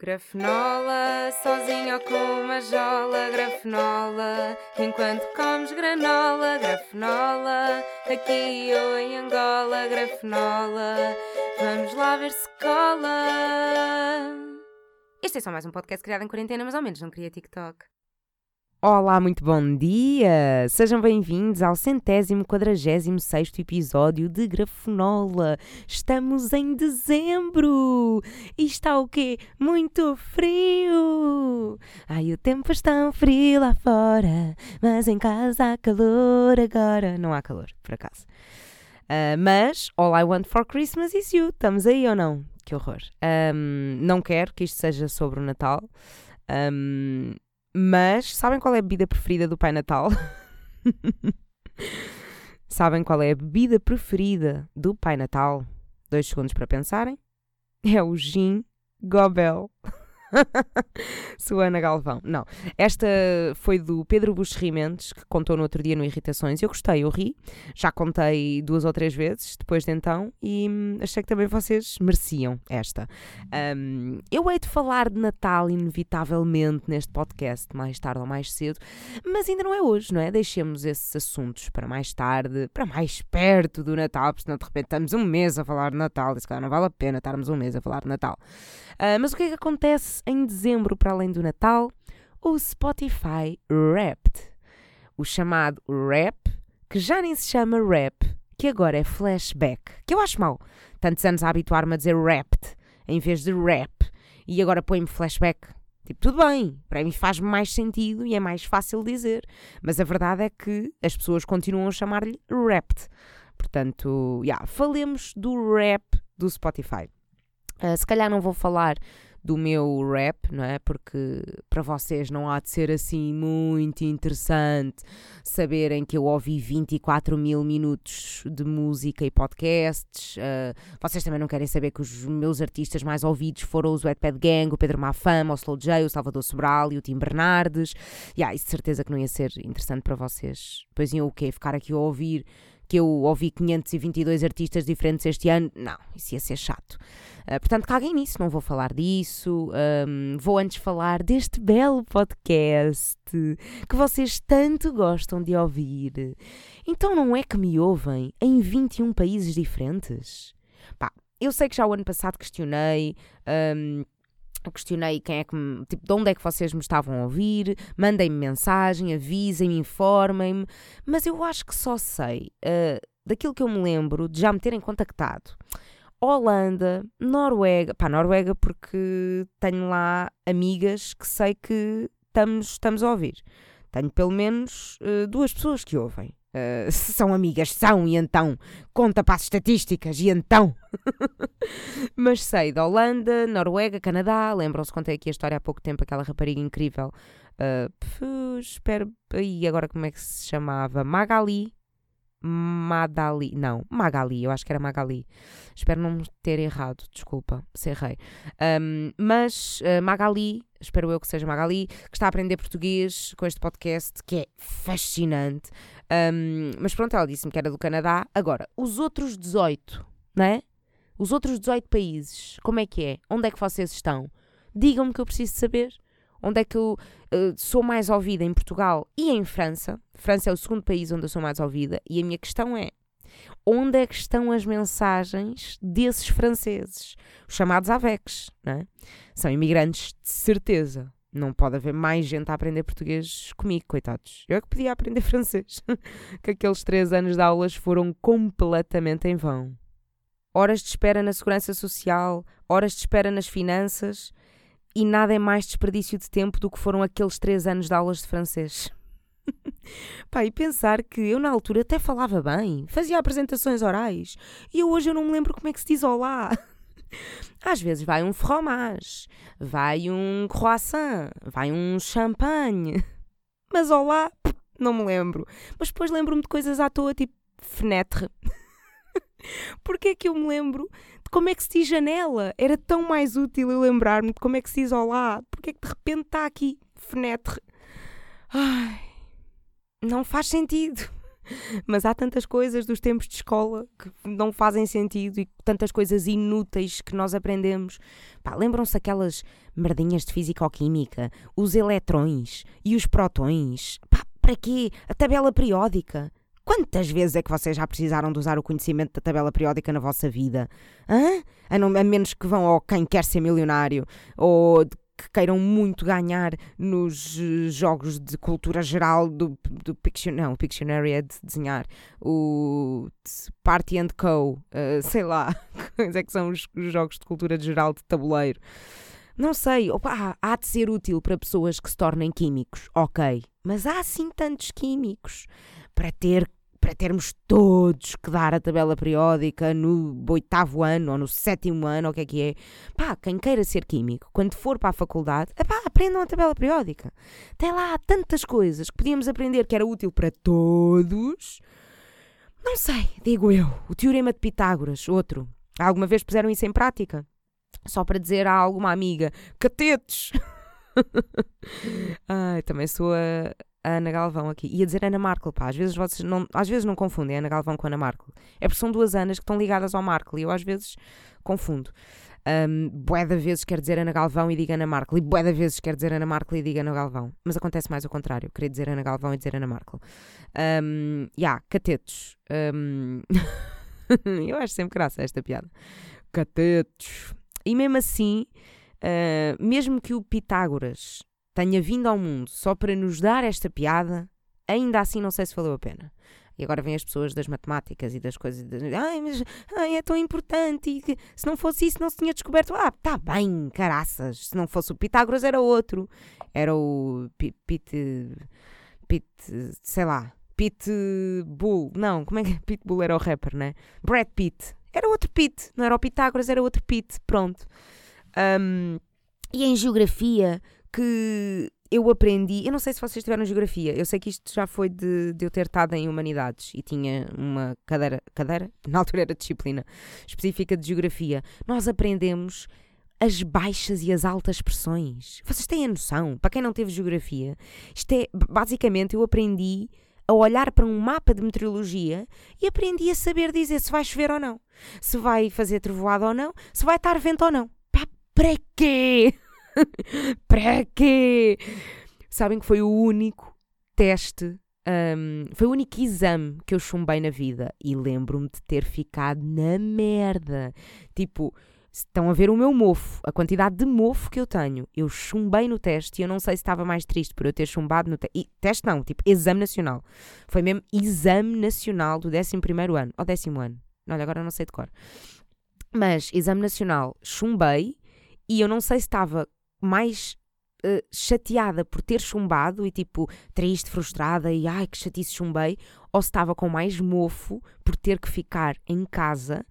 Grafenola, sozinho ou com uma jola, grafenola, enquanto comes granola, grafenola, aqui ou em Angola, grafenola, vamos lá ver se cola. Este é só mais um podcast criado em quarentena, mas ao menos não queria TikTok. Olá, muito bom dia! Sejam bem-vindos ao centésimo quadragésimo sexto episódio de Grafenola. Estamos em dezembro! E está o quê? Muito frio! Ai, o tempo está frio lá fora, mas em casa há calor agora. Não há calor, por acaso. Uh, mas All I Want for Christmas is You. Estamos aí ou não? Que horror. Um, não quero que isto seja sobre o Natal. Um, mas sabem qual é a bebida preferida do Pai Natal? sabem qual é a bebida preferida do Pai Natal? Dois segundos para pensarem. É o gin Gobel. Suana Galvão. Não. Esta foi do Pedro Buxerimentos, que contou no outro dia no Irritações. Eu gostei, eu ri. Já contei duas ou três vezes depois de então e hum, achei que também vocês mereciam esta. Um, eu hei de falar de Natal, inevitavelmente, neste podcast, mais tarde ou mais cedo, mas ainda não é hoje, não é? Deixemos esses assuntos para mais tarde, para mais perto do Natal, porque senão de repente estamos um mês a falar de Natal e se calhar não vale a pena estarmos um mês a falar de Natal. Uh, mas o que é que acontece em dezembro, para além do Natal? O Spotify Wrapped. O chamado Rap, que já nem se chama Rap, que agora é Flashback. Que eu acho mal. Tantos anos a habituar-me a dizer Wrapped em vez de Rap. E agora põe-me Flashback. Tipo, tudo bem, para mim faz mais sentido e é mais fácil dizer. Mas a verdade é que as pessoas continuam a chamar-lhe Wrapped. Portanto, yeah, falemos do rap do Spotify. Uh, se calhar não vou falar do meu rap, não é? Porque para vocês não há de ser assim muito interessante saberem que eu ouvi 24 mil minutos de música e podcasts. Uh, vocês também não querem saber que os meus artistas mais ouvidos foram os Wetpad Gang, o Pedro Mafama, o Slow J, o Salvador Sobral e o Tim Bernardes. E yeah, isso de certeza que não ia ser interessante para vocês. Depois iam o quê? Ficar aqui a ouvir que eu ouvi 522 artistas diferentes este ano. Não, isso ia ser chato. Uh, portanto, caguem nisso, não vou falar disso. Um, vou antes falar deste belo podcast que vocês tanto gostam de ouvir. Então, não é que me ouvem em 21 países diferentes? Pá, eu sei que já o ano passado questionei. Um, questionei quem é que me, tipo, de onde é que vocês me estavam a ouvir, mandem-me mensagem, avisem-me, informem-me, mas eu acho que só sei uh, daquilo que eu me lembro de já me terem contactado. Holanda, Noruega, pá, Noruega porque tenho lá amigas que sei que estamos, estamos a ouvir. Tenho pelo menos uh, duas pessoas que ouvem. Uh, são amigas, são, e então conta para as estatísticas, e então. Mas sei da Holanda, Noruega, Canadá. Lembram-se, contei aqui a história há pouco tempo, aquela rapariga incrível. Uh, espero. E agora como é que se chamava? Magali. Madali, não, Magali, eu acho que era Magali. Espero não ter errado, desculpa, se errei. Um, mas uh, Magali, espero eu que seja Magali, que está a aprender português com este podcast, que é fascinante. Um, mas pronto, ela disse-me que era do Canadá. Agora, os outros 18, não é? Os outros 18 países, como é que é? Onde é que vocês estão? Digam-me que eu preciso saber. Onde é que eu uh, sou mais ouvida em Portugal e em França? França é o segundo país onde eu sou mais ouvida. E a minha questão é: onde é que estão as mensagens desses franceses? Os chamados AVECs, não é? São imigrantes de certeza. Não pode haver mais gente a aprender português comigo, coitados. Eu é que podia aprender francês. que aqueles três anos de aulas foram completamente em vão. Horas de espera na segurança social, horas de espera nas finanças e nada é mais desperdício de tempo do que foram aqueles três anos de aulas de francês. Pá, e pensar que eu na altura até falava bem, fazia apresentações orais e hoje eu não me lembro como é que se diz olá. Às vezes vai um fromage, vai um croissant, vai um champanhe. Mas olá, não me lembro. Mas depois lembro-me de coisas à toa, tipo fenêtre. Porquê é que eu me lembro de como é que se diz janela? Era tão mais útil eu lembrar-me de como é que se diz olá. Porquê é que de repente está aqui fenêtre? Ai, não faz sentido. Mas há tantas coisas dos tempos de escola que não fazem sentido e tantas coisas inúteis que nós aprendemos. Lembram-se aquelas merdinhas de físico-química, os eletrões e os protões? Pá, para quê? A tabela periódica. Quantas vezes é que vocês já precisaram de usar o conhecimento da tabela periódica na vossa vida? Hã? A, não, a menos que vão ao quem quer ser milionário ou que queiram muito ganhar nos eh, jogos de cultura geral do, do Pictionary, não, Pictionary é de desenhar, o Party and Co, uh, sei lá, quais é que são os, os, jogos de cultura geral de tabuleiro. Não sei, opa, há de ser útil para pessoas que se tornem químicos, ok, mas há assim tantos químicos para ter para termos todos que dar a tabela periódica no oitavo ano ou no sétimo ano, ou o que é que é. Pá, quem queira ser químico, quando for para a faculdade, aprendam a tabela periódica. Tem lá tantas coisas que podíamos aprender que era útil para todos. Não sei, digo eu. O teorema de Pitágoras, outro. Alguma vez puseram isso em prática? Só para dizer a alguma amiga, catetes! Ai, também sou a, a Ana Galvão aqui. Ia dizer Ana Markle, pá. Às vezes vocês não, às vezes não confundem Ana Galvão com Ana Markle. É porque são duas Anas que estão ligadas ao Markle e eu às vezes confundo. Um, bué de vezes quer dizer Ana Galvão e diga Ana Markle. E bué de vezes quer dizer Ana Markle e diga Ana Galvão. Mas acontece mais o contrário. Querer dizer Ana Galvão e dizer Ana Markle. Um, yeah, catetos. Um... eu acho sempre graça esta piada. Catetos. E mesmo assim, uh, mesmo que o Pitágoras tenha vindo ao mundo só para nos dar esta piada, ainda assim não sei se valeu a pena. E agora vêm as pessoas das matemáticas e das coisas. De, ai, mas ai, é tão importante. E se não fosse isso, não se tinha descoberto. Ah, tá bem, caraças. Se não fosse o Pitágoras, era outro. Era o Pit. Pit. sei lá. Pitbull. Não, como é que Pitbull era o rapper, né? Brad Pitt. Era outro Pitt. Não era o Pitágoras, era outro Pitt. Pronto. Um, e em geografia que eu aprendi. Eu não sei se vocês tiveram geografia, eu sei que isto já foi de, de eu ter estado em humanidades e tinha uma cadeira, cadeira? Na altura era disciplina específica de geografia. Nós aprendemos as baixas e as altas pressões. Vocês têm a noção? Para quem não teve geografia, isto é basicamente eu aprendi a olhar para um mapa de meteorologia e aprendi a saber dizer se vai chover ou não, se vai fazer trovoada ou não, se vai estar vento ou não. Para quê? para quê? Sabem que foi o único teste, um, foi o único exame que eu chumbei na vida e lembro-me de ter ficado na merda. Tipo, estão a ver o meu mofo, a quantidade de mofo que eu tenho. Eu chumbei no teste e eu não sei se estava mais triste por eu ter chumbado no teste. Teste não, tipo, exame nacional. Foi mesmo exame nacional do 11 ano, ou décimo ano. Olha, agora não sei de cor. Mas, exame nacional, chumbei e eu não sei se estava mais uh, chateada por ter chumbado e tipo triste, frustrada e ai que chatice chumbei, ou se estava com mais mofo por ter que ficar em casa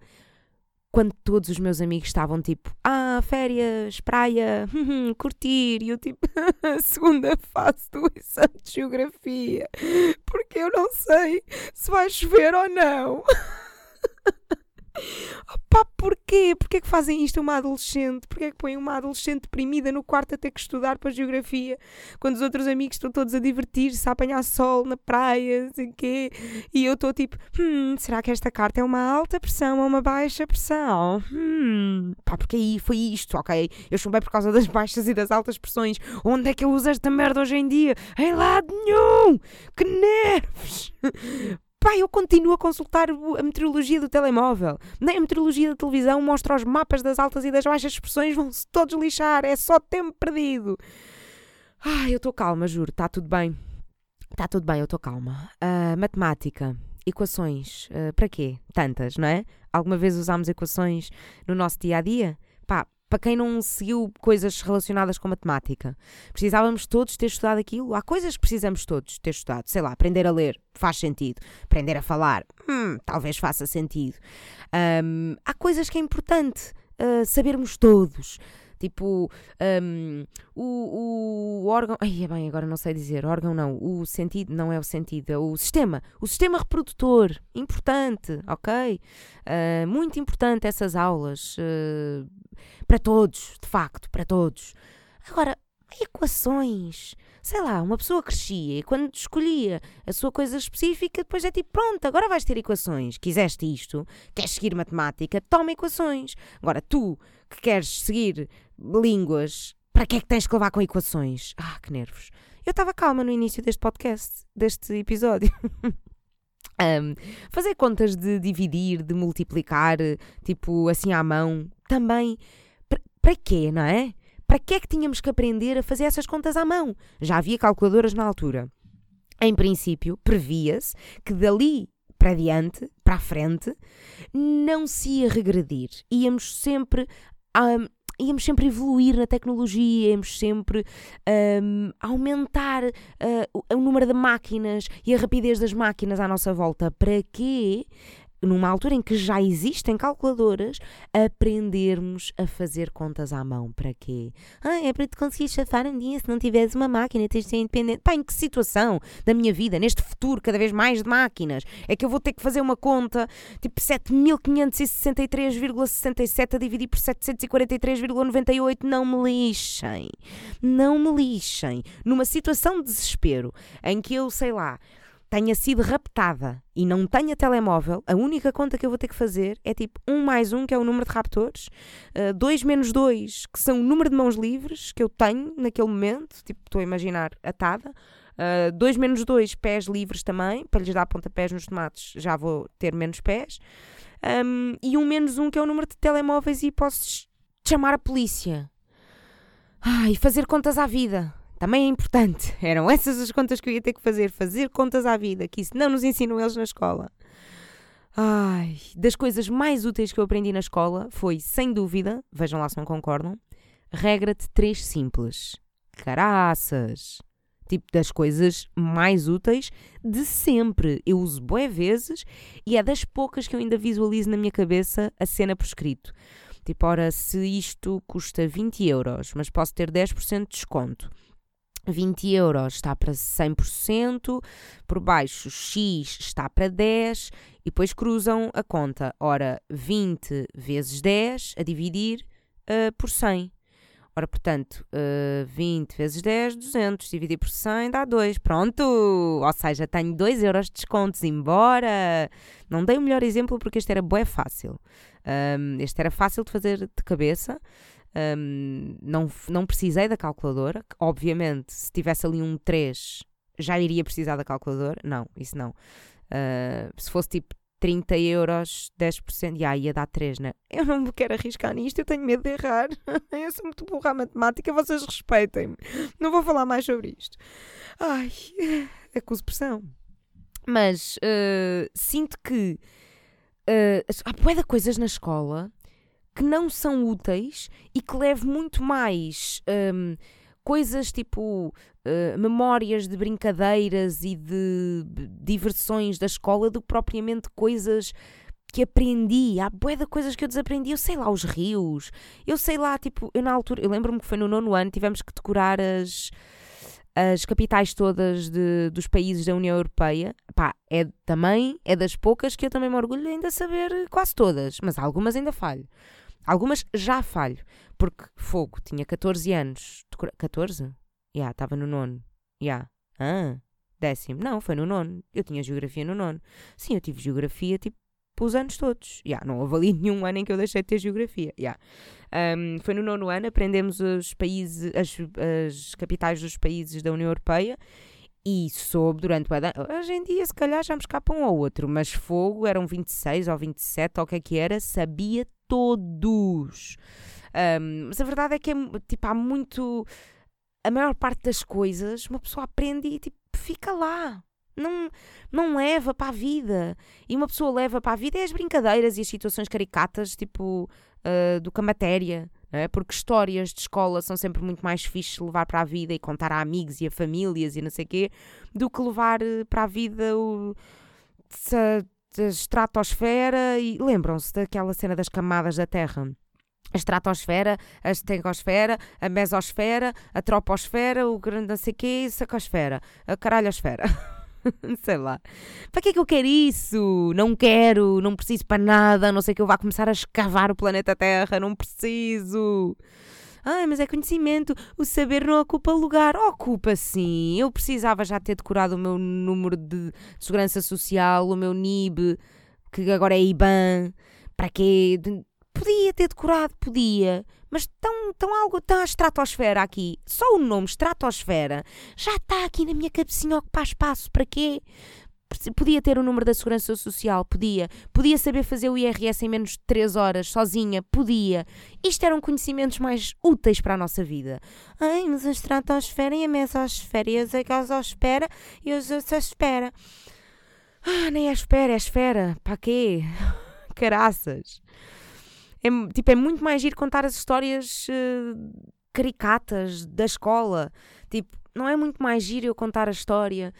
quando todos os meus amigos estavam tipo, ah, férias, praia, curtir, e eu tipo, segunda fase do exame de geografia, porque eu não sei se vai chover ou não. Opá, porquê? Porquê que fazem isto a uma adolescente? Porquê que põem uma adolescente deprimida no quarto a ter que estudar para geografia quando os outros amigos estão todos a divertir-se, a apanhar sol na praia, sei quê? E eu estou tipo, hum, será que esta carta é uma alta pressão ou uma baixa pressão? Hum, pá, porque aí foi isto, ok? Eu chumbei por causa das baixas e das altas pressões. Onde é que eu uso esta merda hoje em dia? Em lado nenhum! Que nervos! Pá, eu continuo a consultar a meteorologia do telemóvel. Nem a meteorologia da televisão mostra os mapas das altas e das baixas expressões, vão-se todos lixar, é só tempo perdido. Ai, eu estou calma, juro, está tudo bem. Está tudo bem, eu estou calma. Uh, matemática, equações, uh, para quê? Tantas, não é? Alguma vez usámos equações no nosso dia a dia? Para quem não seguiu coisas relacionadas com matemática. Precisávamos todos ter estudado aquilo. Há coisas que precisamos todos ter estudado. Sei lá, aprender a ler faz sentido. Aprender a falar, hum, talvez faça sentido. Um, há coisas que é importante uh, sabermos todos. Tipo, um, o, o órgão. Ai, é bem, agora não sei dizer. Órgão não. O sentido não é o sentido, é o sistema. O sistema reprodutor. Importante, ok? Uh, muito importante essas aulas. Uh, para todos, de facto, para todos. Agora, equações. Sei lá, uma pessoa crescia e quando escolhia a sua coisa específica, depois é tipo, pronto, agora vais ter equações. Quiseste isto, queres seguir matemática, toma equações. Agora, tu que queres seguir línguas, para que é que tens que levar com equações? Ah, que nervos. Eu estava calma no início deste podcast, deste episódio. Um, fazer contas de dividir, de multiplicar, tipo assim à mão, também. Para quê, não é? Para que é que tínhamos que aprender a fazer essas contas à mão? Já havia calculadoras na altura. Em princípio, previa-se que dali para diante, para a frente, não se ia regredir. Íamos sempre um, íamos sempre evoluir na tecnologia, íamos sempre um, aumentar uh, o, o número de máquinas e a rapidez das máquinas à nossa volta. Para quê? Numa altura em que já existem calculadoras, aprendermos a fazer contas à mão. Para quê? Ah, é para te conseguir chafar um dia se não tiveres uma máquina, tens de ser independente. Pá, em que situação da minha vida, neste futuro cada vez mais de máquinas, é que eu vou ter que fazer uma conta tipo 7563,67 a dividir por 743,98? Não me lixem. Não me lixem. Numa situação de desespero em que eu, sei lá, tenha sido raptada e não tenha telemóvel, a única conta que eu vou ter que fazer é tipo 1 mais 1, que é o número de raptores, 2 uh, menos 2, que são o número de mãos livres que eu tenho naquele momento, tipo, estou a imaginar atada. 2 uh, menos 2, pés livres também, para lhes dar pontapés nos tomates, já vou ter menos pés. Um, e 1 um menos 1, que é o número de telemóveis, e posso chamar a polícia. Ai, fazer contas à vida. Também é importante. Eram essas as contas que eu ia ter que fazer. Fazer contas à vida, que isso não nos ensinam eles na escola. Ai, das coisas mais úteis que eu aprendi na escola foi, sem dúvida, vejam lá se não concordam, regra de três simples. Caraças! Tipo, das coisas mais úteis de sempre. Eu uso boé vezes e é das poucas que eu ainda visualizo na minha cabeça a cena por escrito. Tipo, ora, se isto custa 20 euros, mas posso ter 10% de desconto 20 euros está para 100%, por baixo X está para 10 e depois cruzam a conta. Ora, 20 vezes 10 a dividir uh, por 100. Ora, portanto, uh, 20 vezes 10, 200, dividir por 100 dá 2. Pronto! Ou seja, tenho 2 euros de descontos, embora! Não dei o melhor exemplo porque este era bué fácil. Um, este era fácil de fazer de cabeça. Um, não, não precisei da calculadora. Obviamente, se tivesse ali um 3, já iria precisar da calculadora. Não, isso não. Uh, se fosse tipo 30 euros, 10%, já ia dar 3, né? Eu não me quero arriscar nisto, eu tenho medo de errar. eu sou muito burra à matemática, vocês respeitem-me. Não vou falar mais sobre isto. Ai, acuso pressão. Mas uh, sinto que uh, há boia de coisas na escola que não são úteis e que leve muito mais um, coisas tipo uh, memórias de brincadeiras e de diversões da escola do que propriamente coisas que aprendi, há bué de coisas que eu desaprendi, eu sei lá os rios, eu sei lá, tipo, eu na altura, eu lembro-me que foi no nono ano, tivemos que decorar as, as capitais todas de, dos países da União Europeia, pá, é também, é das poucas que eu também me orgulho de ainda saber quase todas, mas algumas ainda falho. Algumas já falho, porque fogo, tinha 14 anos. 14? Já, yeah, estava no nono. Já. Yeah. Ah, décimo. Não, foi no nono. Eu tinha geografia no nono. Sim, eu tive geografia tipo os anos todos. Yeah, não houve ali nenhum ano em que eu deixei de ter geografia. Yeah. Um, foi no nono ano, aprendemos os países, as, as capitais dos países da União Europeia e soube durante o ano. Hoje em dia, se calhar, já me escapa um ou outro, mas fogo eram 26 ou 27, ou o que é que era, sabia todos. Um, mas a verdade é que é, tipo, há muito. A maior parte das coisas uma pessoa aprende e tipo, fica lá. Não, não leva para a vida. E uma pessoa leva para a vida é as brincadeiras e as situações caricatas, tipo, uh, do que a matéria. É? Porque histórias de escola são sempre muito mais fixe levar para a vida e contar a amigos e a famílias e não sei quê, do que levar eh, para a vida o, a estratosfera e lembram-se daquela cena das camadas da Terra? A estratosfera, a estengosfera, a mesosfera, a troposfera, o grande não sei quê, a sacosfera, a caralhosfera. sei lá. Para que é que eu quero isso? Não quero, não preciso para nada, a não sei que eu vá começar a escavar o planeta Terra, não preciso. Ai, mas é conhecimento, o saber não ocupa lugar. Ocupa sim. Eu precisava já ter decorado o meu número de segurança social, o meu NIB, que agora é IBAN. Para quê? Podia ter decorado, podia. Mas tão, tão algo, tão a estratosfera aqui. Só o nome estratosfera já está aqui na minha cabecinha ocupar espaço. Para quê? Podia ter o número da Segurança Social, podia. Podia saber fazer o IRS em menos de 3 horas, sozinha, podia. Isto eram conhecimentos mais úteis para a nossa vida. Ai, mas a estratosfera e a mesosfera e a gasosfera e a espera. Ah, nem é espera, é esfera. Para quê? Caraças. É, tipo, é muito mais giro contar as histórias uh, caricatas da escola. Tipo, não é muito mais giro eu contar a história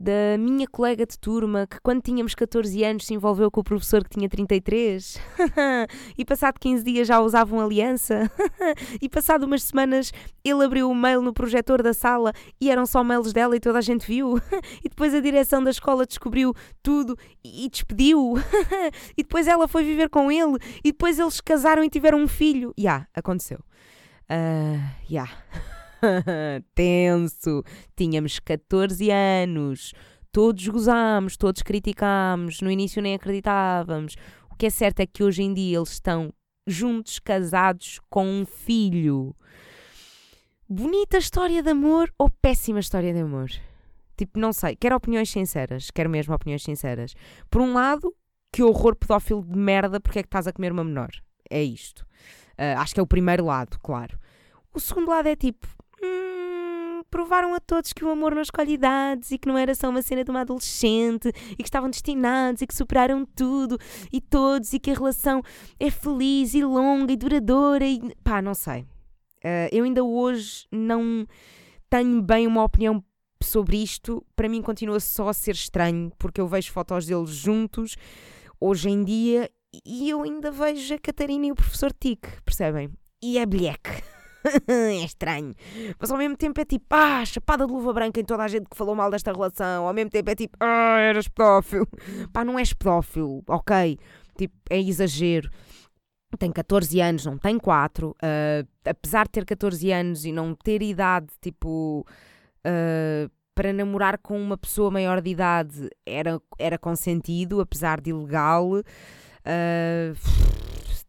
da minha colega de turma que, quando tínhamos 14 anos, se envolveu com o professor que tinha 33 e, passado 15 dias, já usavam aliança. e, passado umas semanas, ele abriu o mail no projetor da sala e eram só mails dela e toda a gente viu. e depois a direção da escola descobriu tudo e despediu. e depois ela foi viver com ele e depois eles casaram e tiveram um filho. Ya, yeah, aconteceu. Uh, ya. Yeah. Tenso. Tínhamos 14 anos. Todos gozámos, todos criticámos. No início nem acreditávamos. O que é certo é que hoje em dia eles estão juntos, casados, com um filho. Bonita história de amor ou péssima história de amor? Tipo, não sei. Quero opiniões sinceras. Quero mesmo opiniões sinceras. Por um lado, que horror pedófilo de merda, porque é que estás a comer uma menor? É isto. Uh, acho que é o primeiro lado, claro. O segundo lado é tipo, provaram a todos que o amor não escolhe idades e que não era só uma cena de uma adolescente e que estavam destinados e que superaram tudo e todos e que a relação é feliz e longa e duradoura e pá, não sei. Uh, eu ainda hoje não tenho bem uma opinião sobre isto. Para mim continua só a ser estranho porque eu vejo fotos deles juntos hoje em dia e eu ainda vejo a Catarina e o professor Tic, percebem? E é bleque. é estranho. Mas ao mesmo tempo é tipo, ah, chapada de luva branca em toda a gente que falou mal desta relação. Ao mesmo tempo é tipo, ah, eras pedófilo. Pá, não és pedófilo, ok. Tipo, é exagero. Tem 14 anos, não tem 4. Uh, ah, apesar de ter 14 anos e não ter idade, tipo. Uh, para namorar com uma pessoa maior de idade era, era consentido, apesar de ilegal. Uh,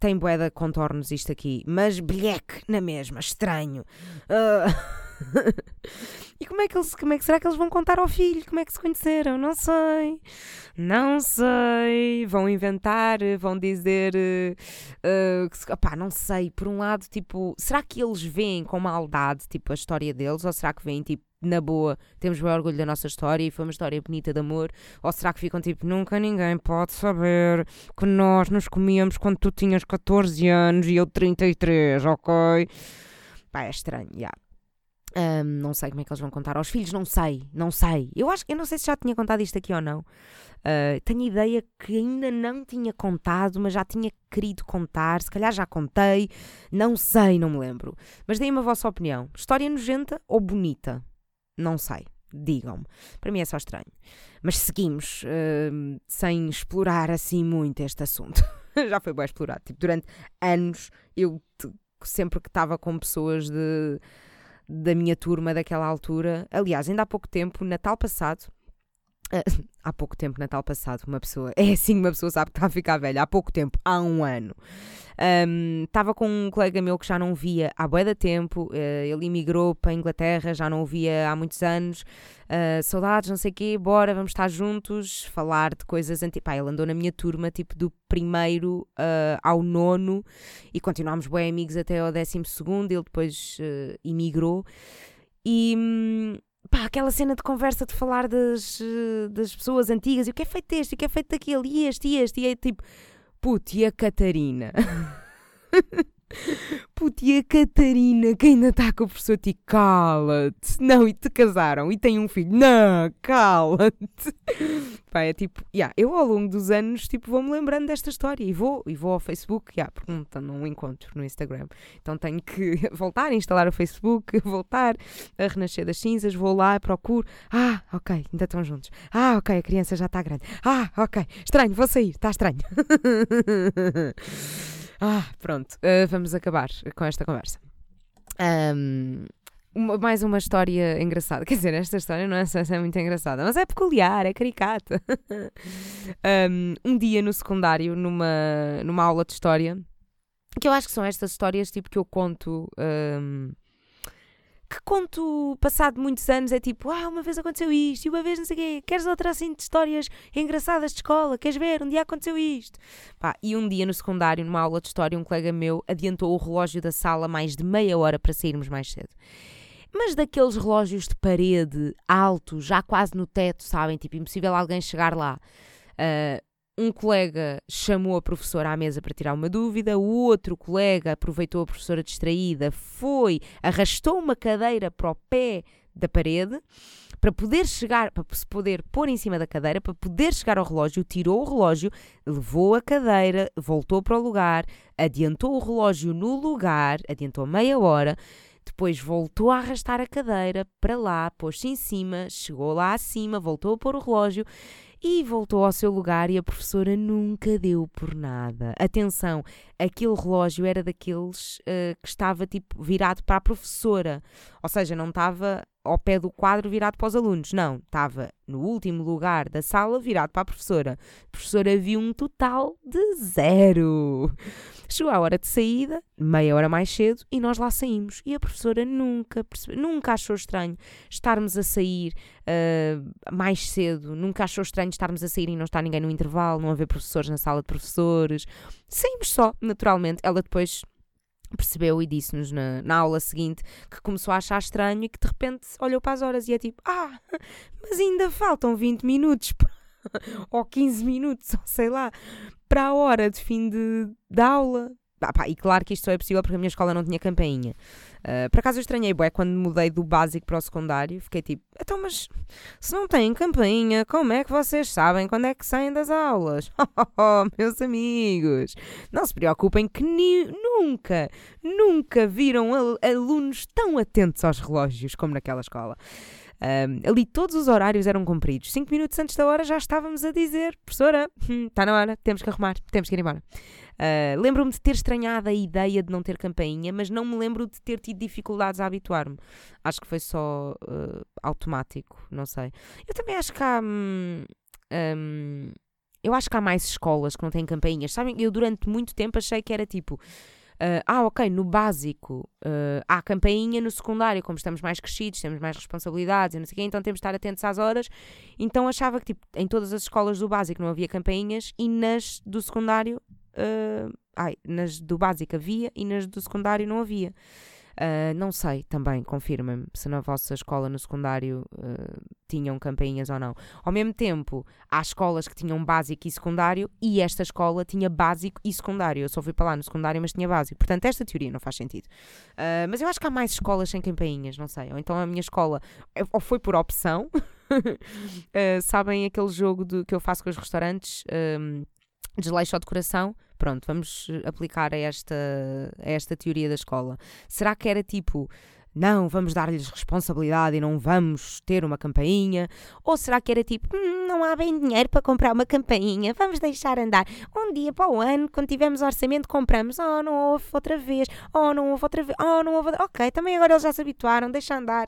tem boeda contornos isto aqui, mas bleque na mesma, estranho. Uh... e como é, que eles, como é que será que eles vão contar ao filho? Como é que se conheceram? Não sei. Não sei. Vão inventar, vão dizer. Uh, que, opá, não sei. Por um lado, tipo, será que eles veem com maldade tipo, a história deles? Ou será que veem tipo na boa, temos bem orgulho da nossa história e foi uma história bonita de amor? Ou será que ficam tipo, nunca ninguém pode saber que nós nos comíamos quando tu tinhas 14 anos e eu 33, ok? Pá, é estranho, já. Yeah. Um, não sei como é que eles vão contar aos filhos, não sei, não sei. Eu acho eu não sei se já tinha contado isto aqui ou não. Uh, tenho ideia que ainda não tinha contado, mas já tinha querido contar. Se calhar já contei, não sei, não me lembro. Mas deem-me a vossa opinião: história nojenta ou bonita? Não sei. Digam-me. Para mim é só estranho. Mas seguimos uh, sem explorar assim muito este assunto. Já foi bem explorado. Tipo, durante anos, eu sempre que estava com pessoas de, da minha turma daquela altura, aliás, ainda há pouco tempo, Natal passado, há pouco tempo, Natal passado, uma pessoa, é assim uma pessoa sabe que está a ficar velha, há pouco tempo, há um ano. Estava um, com um colega meu que já não via há bué da tempo, uh, ele emigrou para a Inglaterra, já não o via há muitos anos, uh, saudades, não sei o quê, bora, vamos estar juntos, falar de coisas antigas. Pá, ele andou na minha turma, tipo, do primeiro uh, ao nono, e continuámos bem amigos até ao décimo segundo, ele depois emigrou, e... Hum, pá, aquela cena de conversa de falar das, das pessoas antigas e o que é feito deste, o que é feito daquele, e este, e este, e é tipo, Puto, e a Catarina? Puto, e a Catarina que ainda está com o professor Ti, cala-te. Não, e te casaram e têm um filho. Não, cala-te. Pá, é tipo, yeah, eu ao longo dos anos, tipo, vou-me lembrando desta história e vou, e vou ao Facebook, yeah, porque não, não encontro no Instagram. Então tenho que voltar a instalar o Facebook, voltar a renascer das cinzas, vou lá, procuro. Ah, ok, ainda estão juntos. Ah, ok, a criança já está grande. Ah, ok, estranho, vou sair, está estranho. Ah, pronto, uh, vamos acabar com esta conversa. Um, uma- mais uma história engraçada. Quer dizer, esta história não é, é muito engraçada, mas é peculiar, é caricata. um, um dia no secundário, numa, numa aula de história, que eu acho que são estas histórias tipo que eu conto. um, que conto passado muitos anos, é tipo, ah, uma vez aconteceu isto, e uma vez não sei o quê, queres outra assim de histórias engraçadas de escola, queres ver, um dia aconteceu isto. Pá, e um dia no secundário, numa aula de história, um colega meu adiantou o relógio da sala mais de meia hora para sairmos mais cedo. Mas daqueles relógios de parede, altos, já quase no teto, sabem? Tipo, impossível alguém chegar lá. Ah, um colega chamou a professora à mesa para tirar uma dúvida, o outro colega aproveitou a professora distraída, foi, arrastou uma cadeira para o pé da parede para poder chegar, para se poder pôr em cima da cadeira, para poder chegar ao relógio, tirou o relógio, levou a cadeira, voltou para o lugar, adiantou o relógio no lugar, adiantou meia hora, depois voltou a arrastar a cadeira para lá, pôs-se em cima, chegou lá acima, voltou a pôr o relógio e voltou ao seu lugar e a professora nunca deu por nada. Atenção, aquele relógio era daqueles eh, que estava tipo virado para a professora, ou seja, não estava ao pé do quadro virado para os alunos, não, estava no último lugar da sala virado para a professora. A professora viu um total de zero. Chegou a hora de saída, meia hora mais cedo, e nós lá saímos. E a professora nunca percebe, nunca achou estranho estarmos a sair uh, mais cedo, nunca achou estranho estarmos a sair e não estar ninguém no intervalo, não haver professores na sala de professores. Saímos só, naturalmente. Ela depois percebeu e disse-nos na, na aula seguinte que começou a achar estranho e que de repente olhou para as horas e é tipo: Ah, mas ainda faltam 20 minutos ou 15 minutos, ou sei lá, para a hora de fim de, da aula. Ah, pá, e claro que isto só é possível porque a minha escola não tinha campainha. Uh, por acaso eu estranhei, bué, quando mudei do básico para o secundário, fiquei tipo, então, mas se não têm campainha, como é que vocês sabem quando é que saem das aulas? Oh, meus amigos, não se preocupem que nunca, nunca viram al- alunos tão atentos aos relógios como naquela escola. Um, ali todos os horários eram cumpridos. Cinco minutos antes da hora já estávamos a dizer, professora, está na hora, temos que arrumar, temos que ir embora. Uh, lembro-me de ter estranhado a ideia de não ter campainha, mas não me lembro de ter tido dificuldades a habituar-me. Acho que foi só uh, automático, não sei. Eu também acho que há. hum, hum, eu acho que há mais escolas que não têm campainhas. Sabem, eu durante muito tempo achei que era tipo. uh, ah, ok, no básico uh, há campainha, no secundário, como estamos mais crescidos, temos mais responsabilidades e não sei o quê, então temos de estar atentos às horas. Então achava que tipo, em todas as escolas do básico não havia campainhas e nas do secundário Uh, ai, nas do básico havia e nas do secundário não havia. Uh, não sei, também, confirma-me se na vossa escola no secundário uh, tinham campainhas ou não. Ao mesmo tempo, há escolas que tinham básico e secundário e esta escola tinha básico e secundário. Eu só fui para lá no secundário, mas tinha básico. Portanto, esta teoria não faz sentido. Uh, mas eu acho que há mais escolas sem campainhas, não sei. Ou então a minha escola ou foi por opção. Sabem aquele jogo de, que eu faço com os restaurantes? Desleixo ao decoração, pronto, vamos aplicar a esta, a esta teoria da escola. Será que era tipo, não, vamos dar-lhes responsabilidade e não vamos ter uma campainha? Ou será que era tipo, "Hum, não há bem dinheiro para comprar uma campainha, vamos deixar andar. Um dia para o ano, quando tivermos orçamento, compramos. Oh, não houve outra vez. Oh, não houve outra vez. Oh, não houve. outra- Ok, também agora eles já se habituaram, deixa andar.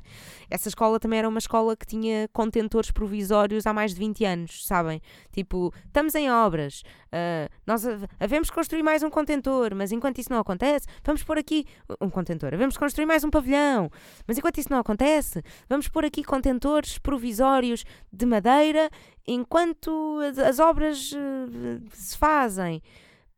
Essa escola também era uma escola que tinha contentores provisórios há mais de 20 anos, sabem? Tipo, estamos em obras, ah, nós ha- havemos construir mais um contentor, mas enquanto isso não acontece, vamos pôr aqui um contentor, havemos construir mais um pavilhão, mas enquanto isso não acontece, vamos pôr aqui contentores provisórios de madeira enquanto as, as obras eh, se fazem.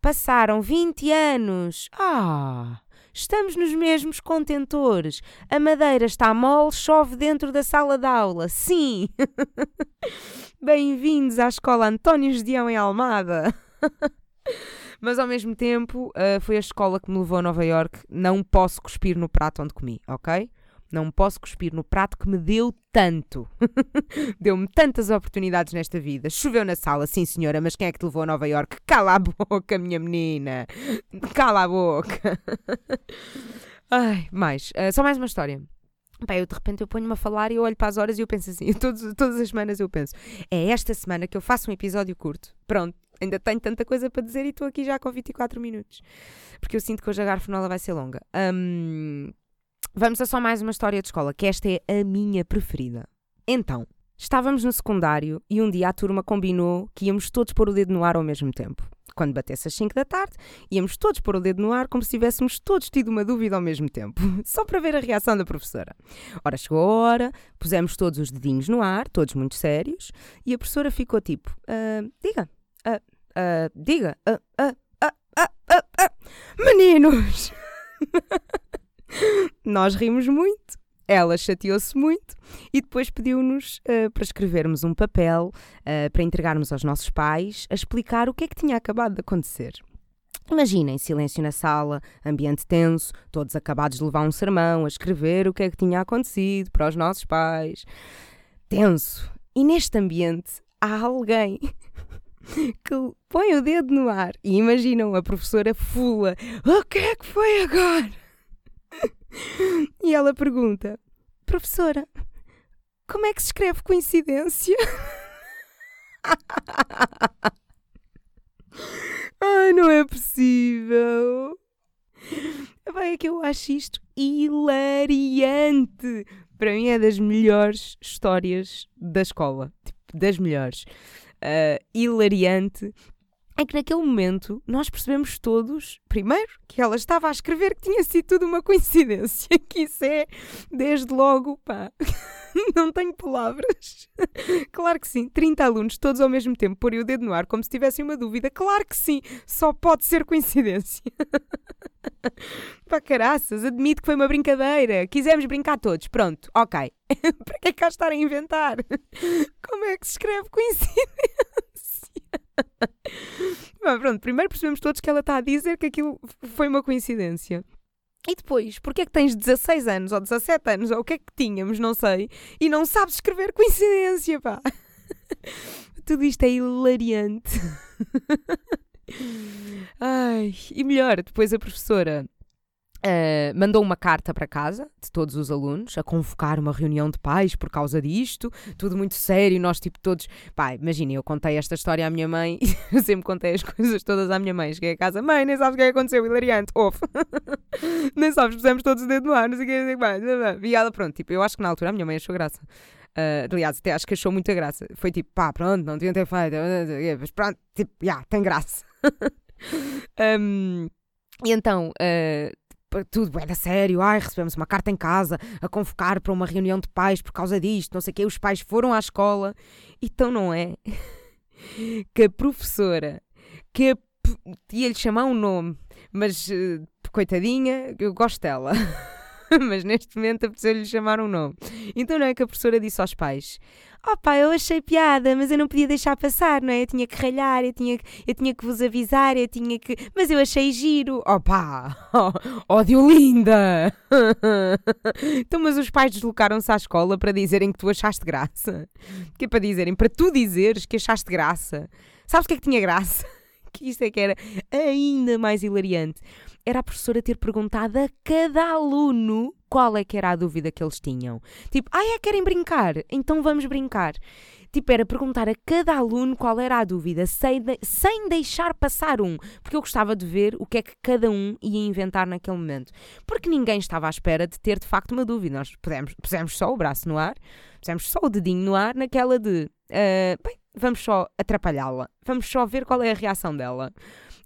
Passaram 20 anos. Ah! Estamos nos mesmos contentores. A madeira está mole, chove dentro da sala de aula. Sim! Bem-vindos à Escola António Gedeão em Almada. Mas ao mesmo tempo, ah, foi a escola que me levou a Nova York. Não posso cuspir no prato onde comi, ok? Não posso cuspir no prato que me deu tanto. Deu-me tantas oportunidades nesta vida. Choveu na sala, sim senhora, mas quem é que te levou a Nova York? Cala a boca, minha menina. Cala a boca. Ai, mais. ah, só mais uma história. Pá, eu de repente eu ponho-me a falar e eu olho para as horas e eu penso assim, todos, todas as semanas eu penso, é esta semana que eu faço um episódio curto. Pronto, ainda tenho tanta coisa para dizer e estou aqui já com 24 minutos. Porque eu sinto que hoje a garfonola vai ser longa. Hum, vamos a só mais uma história de escola, que esta é a minha preferida. Então, estávamos no secundário e um dia a turma combinou que íamos todos pôr o dedo no ar ao mesmo tempo. Quando batesse às 5 da tarde, íamos todos pôr o dedo no ar como se tivéssemos todos tido uma dúvida ao mesmo tempo, só para ver a reação da professora. Ora, chegou a hora, pusemos todos os dedinhos no ar, todos muito sérios, e a professora ficou tipo: "Ah, diga, ah, ah, diga, ah, meninos! Nós rimos muito. Ela chateou-se muito e depois pediu-nos ah, para escrevermos um papel ah, para entregarmos aos nossos pais a explicar o que é que tinha acabado de acontecer. Imaginem silêncio na sala, ambiente tenso, todos acabados de levar um sermão a escrever o que é que tinha acontecido para os nossos pais. Tenso. E neste ambiente há alguém que põe o dedo no ar e imaginam a professora fula: O que é que foi agora? E ela pergunta: Professora, como é que se escreve coincidência? Ai, não é possível. Vai, é que eu acho isto hilariante. Para mim é das melhores histórias da escola. Tipo, das melhores. Ah, hilariante. É que naquele momento nós percebemos todos, primeiro, que ela estava a escrever que tinha sido tudo uma coincidência. Que isso é, desde logo, pá. Não tenho palavras. Claro que sim. 30 alunos, todos ao mesmo tempo, porem o dedo no ar como se tivessem uma dúvida. Claro que sim. Só pode ser coincidência. Pá, caraças, admito que foi uma brincadeira. Quisemos brincar todos. Pronto, ok. Para que é cá estar a inventar? Como é que se escreve coincidência? Bom, pronto, primeiro percebemos todos que ela está a dizer que aquilo foi uma coincidência. E depois, porque é que tens 16 anos ou 17 anos, ou o que é que tínhamos, não sei, e não sabes escrever coincidência, pá? Tudo isto é hilariante. Ai, e melhor, depois a professora ah, mandou uma carta para casa de todos os alunos a convocar uma reunião de pais por causa disto, tudo muito sério. Nós, tipo, todos. Pá, imaginem, eu contei esta história à minha mãe, eu sempre contei as coisas todas à minha mãe. Cheguei a casa, mãe, nem sabes o que é que aconteceu, hilariante, ouve. nem sabes, pusemos todos o dedo no ar, não sei o que, mais. E ela, pronto, tipo, eu acho que na altura a minha mãe achou graça. Ah, aliás, até acho que achou muita graça. Foi tipo, pá, pronto, não deviam ter feito, mas pronto, tipo, já, tem graça. Um, e então, ah, tudo era sério, ai, recebemos uma carta em casa a convocar para uma reunião de pais por causa disto, não sei o quê, os pais foram à escola, então não é? Que a professora, que ia-lhe chamar um nome, mas eh, coitadinha, eu gosto dela. mas neste momento apeteceu-lhe chamar um nome. Então não é que a professora disse aos pais: Oh pá, eu achei piada, mas eu não podia deixar passar, não é? Eu tinha que ralhar, eu tinha, eu tinha que vos avisar, eu tinha que. Mas eu achei giro. Oh pá, ódio linda! então, mas os pais deslocaram-se à escola para dizerem que tu achaste graça. Que é para dizerem, para tu dizeres que achaste graça. Sabes o que é que tinha graça? Que isto é que era ainda mais hilariante era a professora ter perguntado a cada aluno qual é que era a dúvida que eles tinham. Tipo, ah, é, querem brincar? Então vamos brincar. Tipo, era perguntar a cada aluno qual era a dúvida, sem, de- sem deixar passar um. Porque eu gostava de ver o que é que cada um ia inventar naquele momento. Porque ninguém estava à espera de ter de facto uma dúvida. Nós pusemos, pusemos só o braço no ar, pusemos só o dedinho no ar, naquela de, ah, bem, vamos só atrapalhá-la. Vamos só ver qual é a reação dela.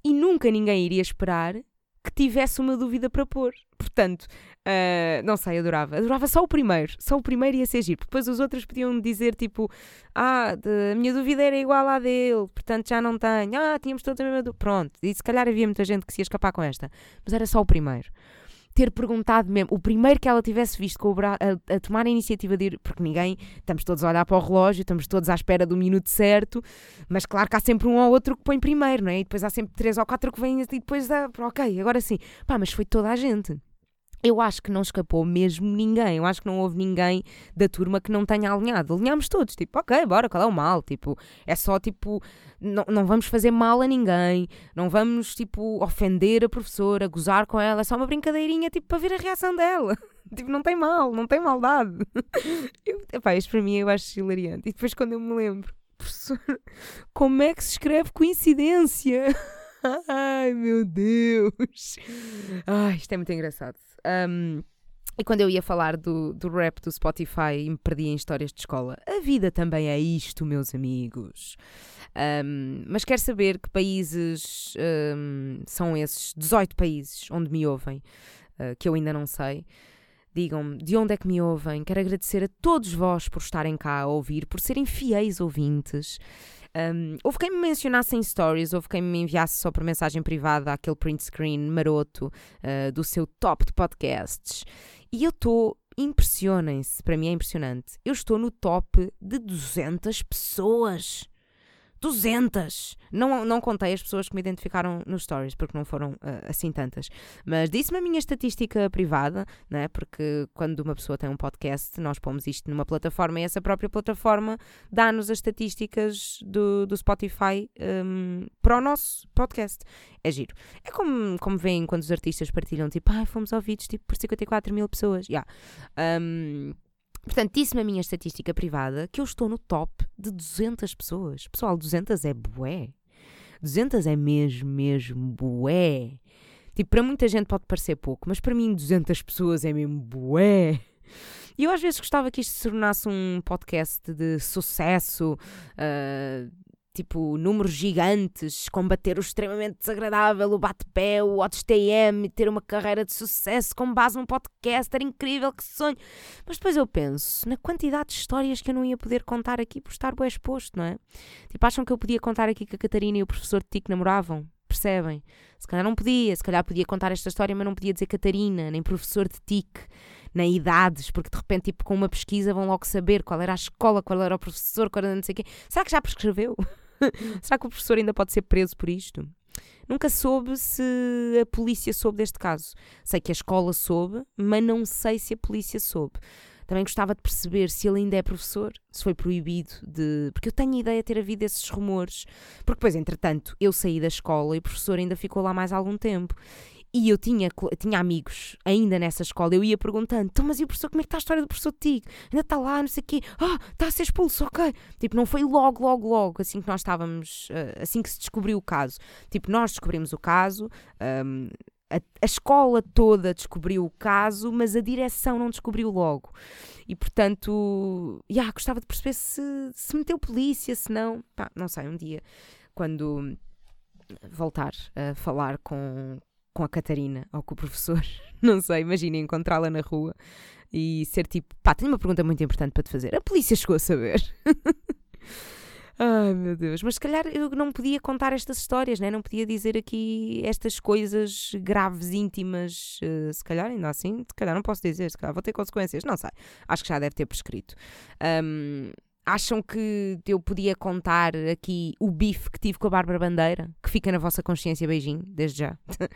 E nunca ninguém iria esperar que tivesse uma dúvida para pôr. Portanto, ah, não sei, adorava. Adorava só o primeiro. Só o primeiro ia ser giro. Depois os outros podiam dizer tipo: Ah, de- a minha dúvida era igual à dele, portanto já não tenho. Ah, tínhamos todos a mesma dúvida. Pronto. E se calhar havia muita gente que se ia escapar com esta. Mas era só o primeiro. Ter perguntado mesmo, o primeiro que ela tivesse visto com o bra a, a tomar a iniciativa de ir, porque ninguém, estamos todos a olhar para o relógio, estamos todos à espera do minuto certo, mas claro que há sempre um ou outro que põe primeiro, não é? E depois há sempre três ou quatro que vêm e depois dá, ok, agora sim. Pá, mas foi toda a gente. Eu acho que não escapou mesmo ninguém. Eu acho que não houve ninguém da turma que não tenha alinhado. Alinhámos todos, tipo, ok, bora, qual é o mal? Tipo, é só tipo, não, não vamos fazer mal a ninguém, não vamos, tipo, ofender a professora, gozar com ela, é só uma brincadeirinha, tipo, para ver a reação dela. tipo, não tem mal, não tem maldade. Eu, epá, isto para mim eu acho hilariante. E depois quando eu me lembro, professora, como é que se escreve coincidência? Ai, meu Deus. Ai, isto é muito engraçado. Um, E quando eu ia falar do, do rap do Spotify e me perdi em histórias de escola, a vida também é isto, meus amigos. Um, mas quero saber que países um, são esses 18 países onde me ouvem, uh, que eu ainda não sei. Digam-me de onde é que me ouvem. Quero agradecer a todos vós por estarem cá a ouvir, por serem fiéis ouvintes. Um, houve quem me mencionasse em stories, houve quem me enviasse só por mensagem privada aquele print screen maroto uh, do seu top de podcasts. E eu estou, impressionem-se, para mim é impressionante, eu estou no top de 200 pessoas. 200! Não, não contei as pessoas que me identificaram nos stories, porque não foram uh, assim tantas. Mas disse-me a minha estatística privada, né? porque quando uma pessoa tem um podcast, nós pomos isto numa plataforma e essa própria plataforma dá-nos as estatísticas do, do Spotify um, para o nosso podcast. É giro. É como, como veem quando os artistas partilham, tipo, ah, fomos ouvidos tipo, por 54 mil pessoas. Yeah. Um, Portanto, disse-me a minha estatística privada que eu estou no top de 200 pessoas. Pessoal, 200 é bué. 200 é mesmo, mesmo bué. Tipo, para muita gente pode parecer pouco, mas para mim 200 pessoas é mesmo bué. E eu às vezes gostava que isto se tornasse um podcast de sucesso, uh, tipo, números gigantes, combater o extremamente desagradável, o bate-pé, o OTM ter uma carreira de sucesso com base num podcast, era incrível, que sonho. Mas depois eu penso na quantidade de histórias que eu não ia poder contar aqui por estar bem exposto, não é? Tipo, acham que eu podia contar aqui que a Catarina e o professor de TIC namoravam? Percebem? Se calhar não podia, se calhar podia contar esta história, mas não podia dizer Catarina, nem professor de TIC, nem idades, porque de repente, tipo, com uma pesquisa vão logo saber qual era a escola, qual era o professor, qual era não sei quê. Será que já prescreveu? Será que o professor ainda pode ser preso por isto? Nunca soube se a polícia soube deste caso. Sei que a escola soube, mas não sei se a polícia soube. Também gostava de perceber se ele ainda é professor, se foi proibido de. Porque eu tenho ideia de ter havido esses rumores. Porque, depois, entretanto, eu saí da escola e o professor ainda ficou lá mais algum tempo. E eu tinha, tinha amigos ainda nessa escola, eu ia perguntando: então, mas e o professor, como é que está a história do professor Tigo? Ainda está lá, não sei o quê, ah, está a ser expulso, ok. Tipo, não foi logo, logo, logo, assim que nós estávamos, uh, assim que se descobriu o caso. Tipo, nós descobrimos o caso, um, a, a, escola toda descobriu o caso, mas a direção não descobriu logo. E portanto, yeah, gostava de perceber se, se meteu polícia, se não. Pá, não sei, um dia, quando voltar a falar com, com a Catarina ou com o professor, não sei, imagina encontrá-la na rua e ser tipo, pá, tenho uma pergunta muito importante para te fazer. A polícia chegou a saber. Ai meu Deus, mas se calhar eu não podia contar estas histórias, né? não podia dizer aqui estas coisas graves, íntimas. Uh, se calhar ainda assim, se calhar não posso dizer, se calhar vou ter consequências, não sei. Acho que já deve ter prescrito. Um, Acham que eu podia contar aqui o bife que tive com a Bárbara Bandeira? Que fica na vossa consciência, beijinho, desde já. uh,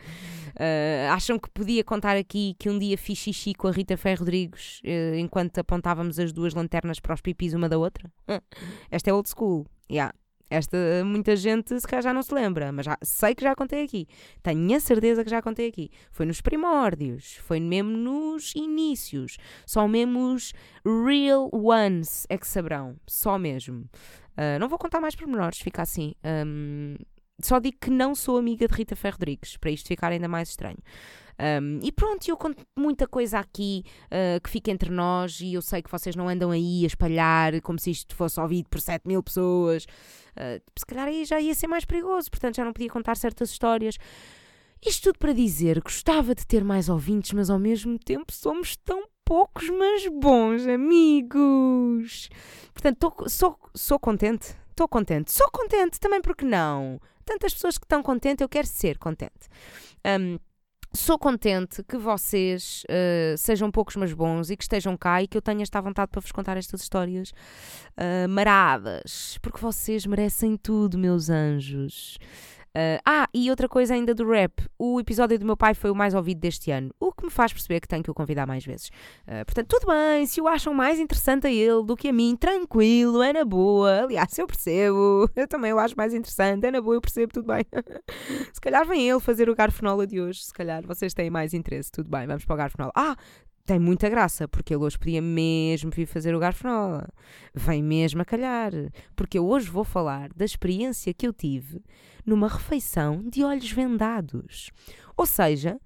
acham que podia contar aqui que um dia fiz xixi com a Rita Ferro Rodrigues uh, enquanto apontávamos as duas lanternas para os pipis uma da outra? Esta é old school. Yeah. Esta muita gente se calhar já não se lembra, mas já, sei que já contei aqui. Tenho a certeza que já contei aqui. Foi nos primórdios, foi mesmo nos inícios. Só mesmo os real ones é que saberão. Só mesmo. Uh, não vou contar mais pormenores, fica assim. Um, só digo que não sou amiga de Rita Ferro Rodrigues, para isto ficar ainda mais estranho. Um, e pronto, eu conto muita coisa aqui uh, que fica entre nós e eu sei que vocês não andam aí a espalhar como se isto fosse ouvido por 7 mil pessoas. Uh, se calhar aí já ia ser mais perigoso, portanto já não podia contar certas histórias. Isto tudo para dizer, gostava de ter mais ouvintes, mas ao mesmo tempo somos tão poucos, mas bons amigos. Portanto, tô, sou, sou contente, estou contente, sou contente também porque não. Tantas pessoas que estão contentes, eu quero ser contente. Um, Sou contente que vocês uh, sejam poucos, mas bons e que estejam cá e que eu tenha esta vontade para vos contar estas histórias uh, maradas, porque vocês merecem tudo, meus anjos. Uh, ah, e outra coisa ainda do rap. O episódio do meu pai foi o mais ouvido deste ano, o que me faz perceber que tenho que o convidar mais vezes. Uh, portanto, tudo bem, se o acham mais interessante a ele do que a mim, tranquilo, é na boa. Aliás, eu percebo, eu também o acho mais interessante, é na boa, eu percebo, tudo bem. se calhar vem ele fazer o garfonola de hoje, se calhar vocês têm mais interesse, tudo bem, vamos para o garfonola. Ah, tem muita graça, porque ele hoje podia mesmo vir fazer o garfonola. Vem mesmo a calhar, porque eu hoje vou falar da experiência que eu tive numa refeição de olhos vendados. Ou seja,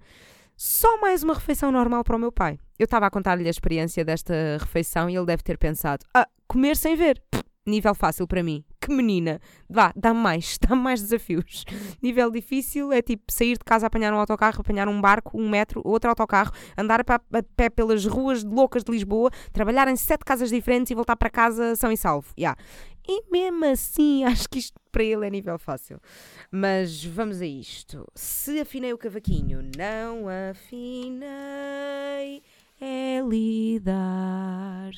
só mais uma refeição normal para o meu pai. eu estava a contar-lhe a experiência desta refeição e ele deve ter pensado: ah, comer sem ver. Nível fácil para mim. Que menina. Vá, dá-me mais, dá-me mais desafios. Nível difícil é tipo sair de casa, apanhar um autocarro, apanhar um barco, um metro, outro autocarro, andar a pé pelas ruas loucas de Lisboa, trabalhar em sete casas diferentes e voltar para casa são e salvo. Yeah. E mesmo assim, acho que isto para ele é nível fácil. Mas vamos a isto. Se afinei o cavaquinho, não afinei, é lidar.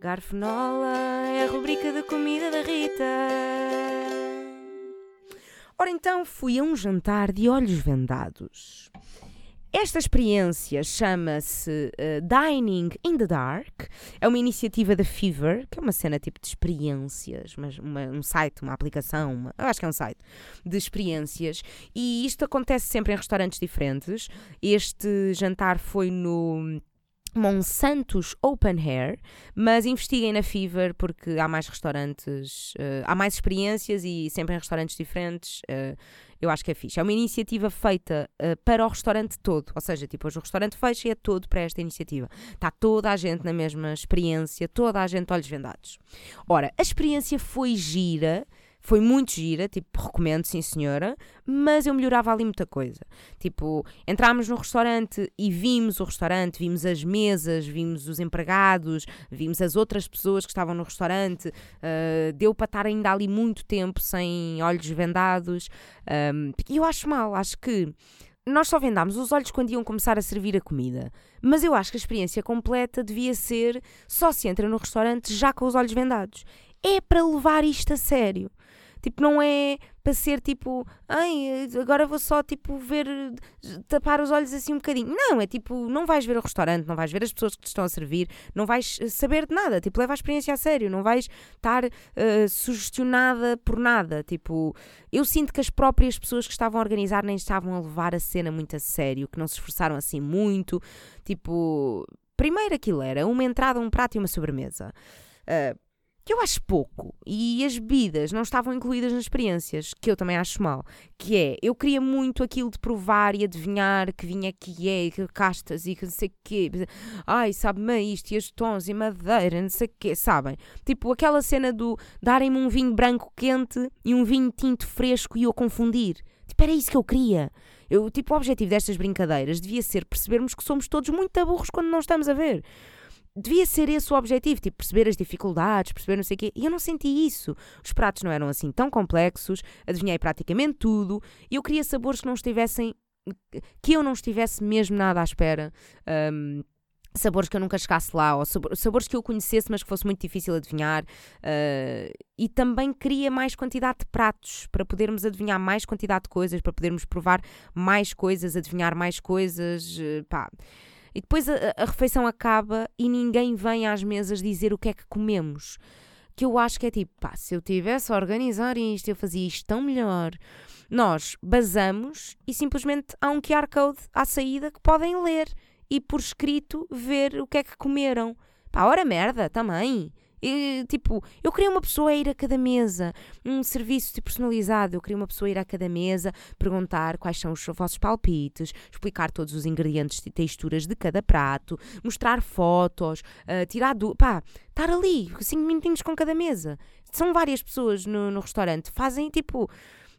Garfonola é a rubrica da comida da Rita. Ora então, fui a um jantar de olhos vendados. Esta experiência chama-se uh, Dining in the Dark. É uma iniciativa da Fever, que é uma cena tipo de experiências, mas uma, um site, uma aplicação, uma, eu acho que é um site de experiências. E isto acontece sempre em restaurantes diferentes. Este jantar foi no Monsantos Open Hair, mas investiguem na Fever porque há mais restaurantes, uh, há mais experiências e sempre em restaurantes diferentes. Uh, eu acho que é fixe. É uma iniciativa feita uh, para o restaurante todo, ou seja, tipo, hoje o restaurante fecha e é todo para esta iniciativa. Está toda a gente na mesma experiência, toda a gente olhos vendados. Ora, a experiência foi gira foi muito gira, tipo, recomendo, sim senhora, mas eu melhorava ali muita coisa. Tipo, entrámos no restaurante e vimos o restaurante, vimos as mesas, vimos os empregados, vimos as outras pessoas que estavam no restaurante. Uh, deu para estar ainda ali muito tempo sem olhos vendados. E eu acho mal, acho que nós só vendámos os olhos quando iam começar a servir a comida. Mas eu acho que a experiência completa devia ser só se entra no restaurante já com os olhos vendados. É para levar isto a sério. Tipo, não é para ser tipo, ai, agora vou só tipo ver, tapar os olhos assim um bocadinho. Não, é tipo, não vais ver o restaurante, não vais ver as pessoas que te estão a servir, não vais eh, saber de nada. Tipo, leva a experiência a sério, não vais estar uh, sugestionada por nada. Tipo, eu sinto que as próprias pessoas que estavam a organizar nem estavam a levar a cena muito a sério, que não se esforçaram assim muito. Tipo, primeiro aquilo era uma entrada, um prato e uma sobremesa. Uh, que eu acho pouco. E as bebidas não estavam incluídas nas experiências, que eu também acho mal. Que é, eu queria muito aquilo de provar e adivinhar que vinha que é, que castas e que não sei o quê. Ai, sabe-me isto, e os tons e madeira, não sei o quê, sabem? Tipo, aquela cena do darem-me um vinho branco quente e um vinho tinto fresco e eu confundir. Tipo, era isso que eu queria. Eu, tipo, o objetivo destas brincadeiras devia ser percebermos que somos todos muito aburros quando não estamos a ver devia ser esse o objetivo, tipo, perceber as dificuldades, perceber não sei o quê. E eu não senti isso. Os pratos não eram assim tão complexos, adivinhei praticamente tudo, e eu queria sabores que não estivessem. que eu não estivesse mesmo nada à espera. Um, sabores que eu nunca chegasse lá, ou sabores que eu conhecesse, mas que fosse muito difícil adivinhar. Uh, e também queria mais quantidade de pratos, para podermos adivinhar mais quantidade de coisas, para podermos provar mais coisas, adivinhar mais coisas. Uh, pá. E depois a, a, refeição acaba e ninguém vem às mesas dizer o que é que comemos. Que eu acho que é tipo, pá, se eu tivesse a organizar isto, eu fazia isto tão melhor. Nós basamos e simplesmente há um QR Code à saída que podem ler e por escrito ver o que é que comeram. Pá, ora merda, também. E, tipo, eu queria uma pessoa a ir a cada mesa, um serviço tipo, personalizado. Eu queria uma pessoa a ir a cada mesa, perguntar quais são os vossos palpites, explicar todos os ingredientes e texturas de cada prato, mostrar fotos, uh, tirar do. pá, estar ali, cinco minutinhos com cada mesa. São várias pessoas no, no restaurante, fazem tipo.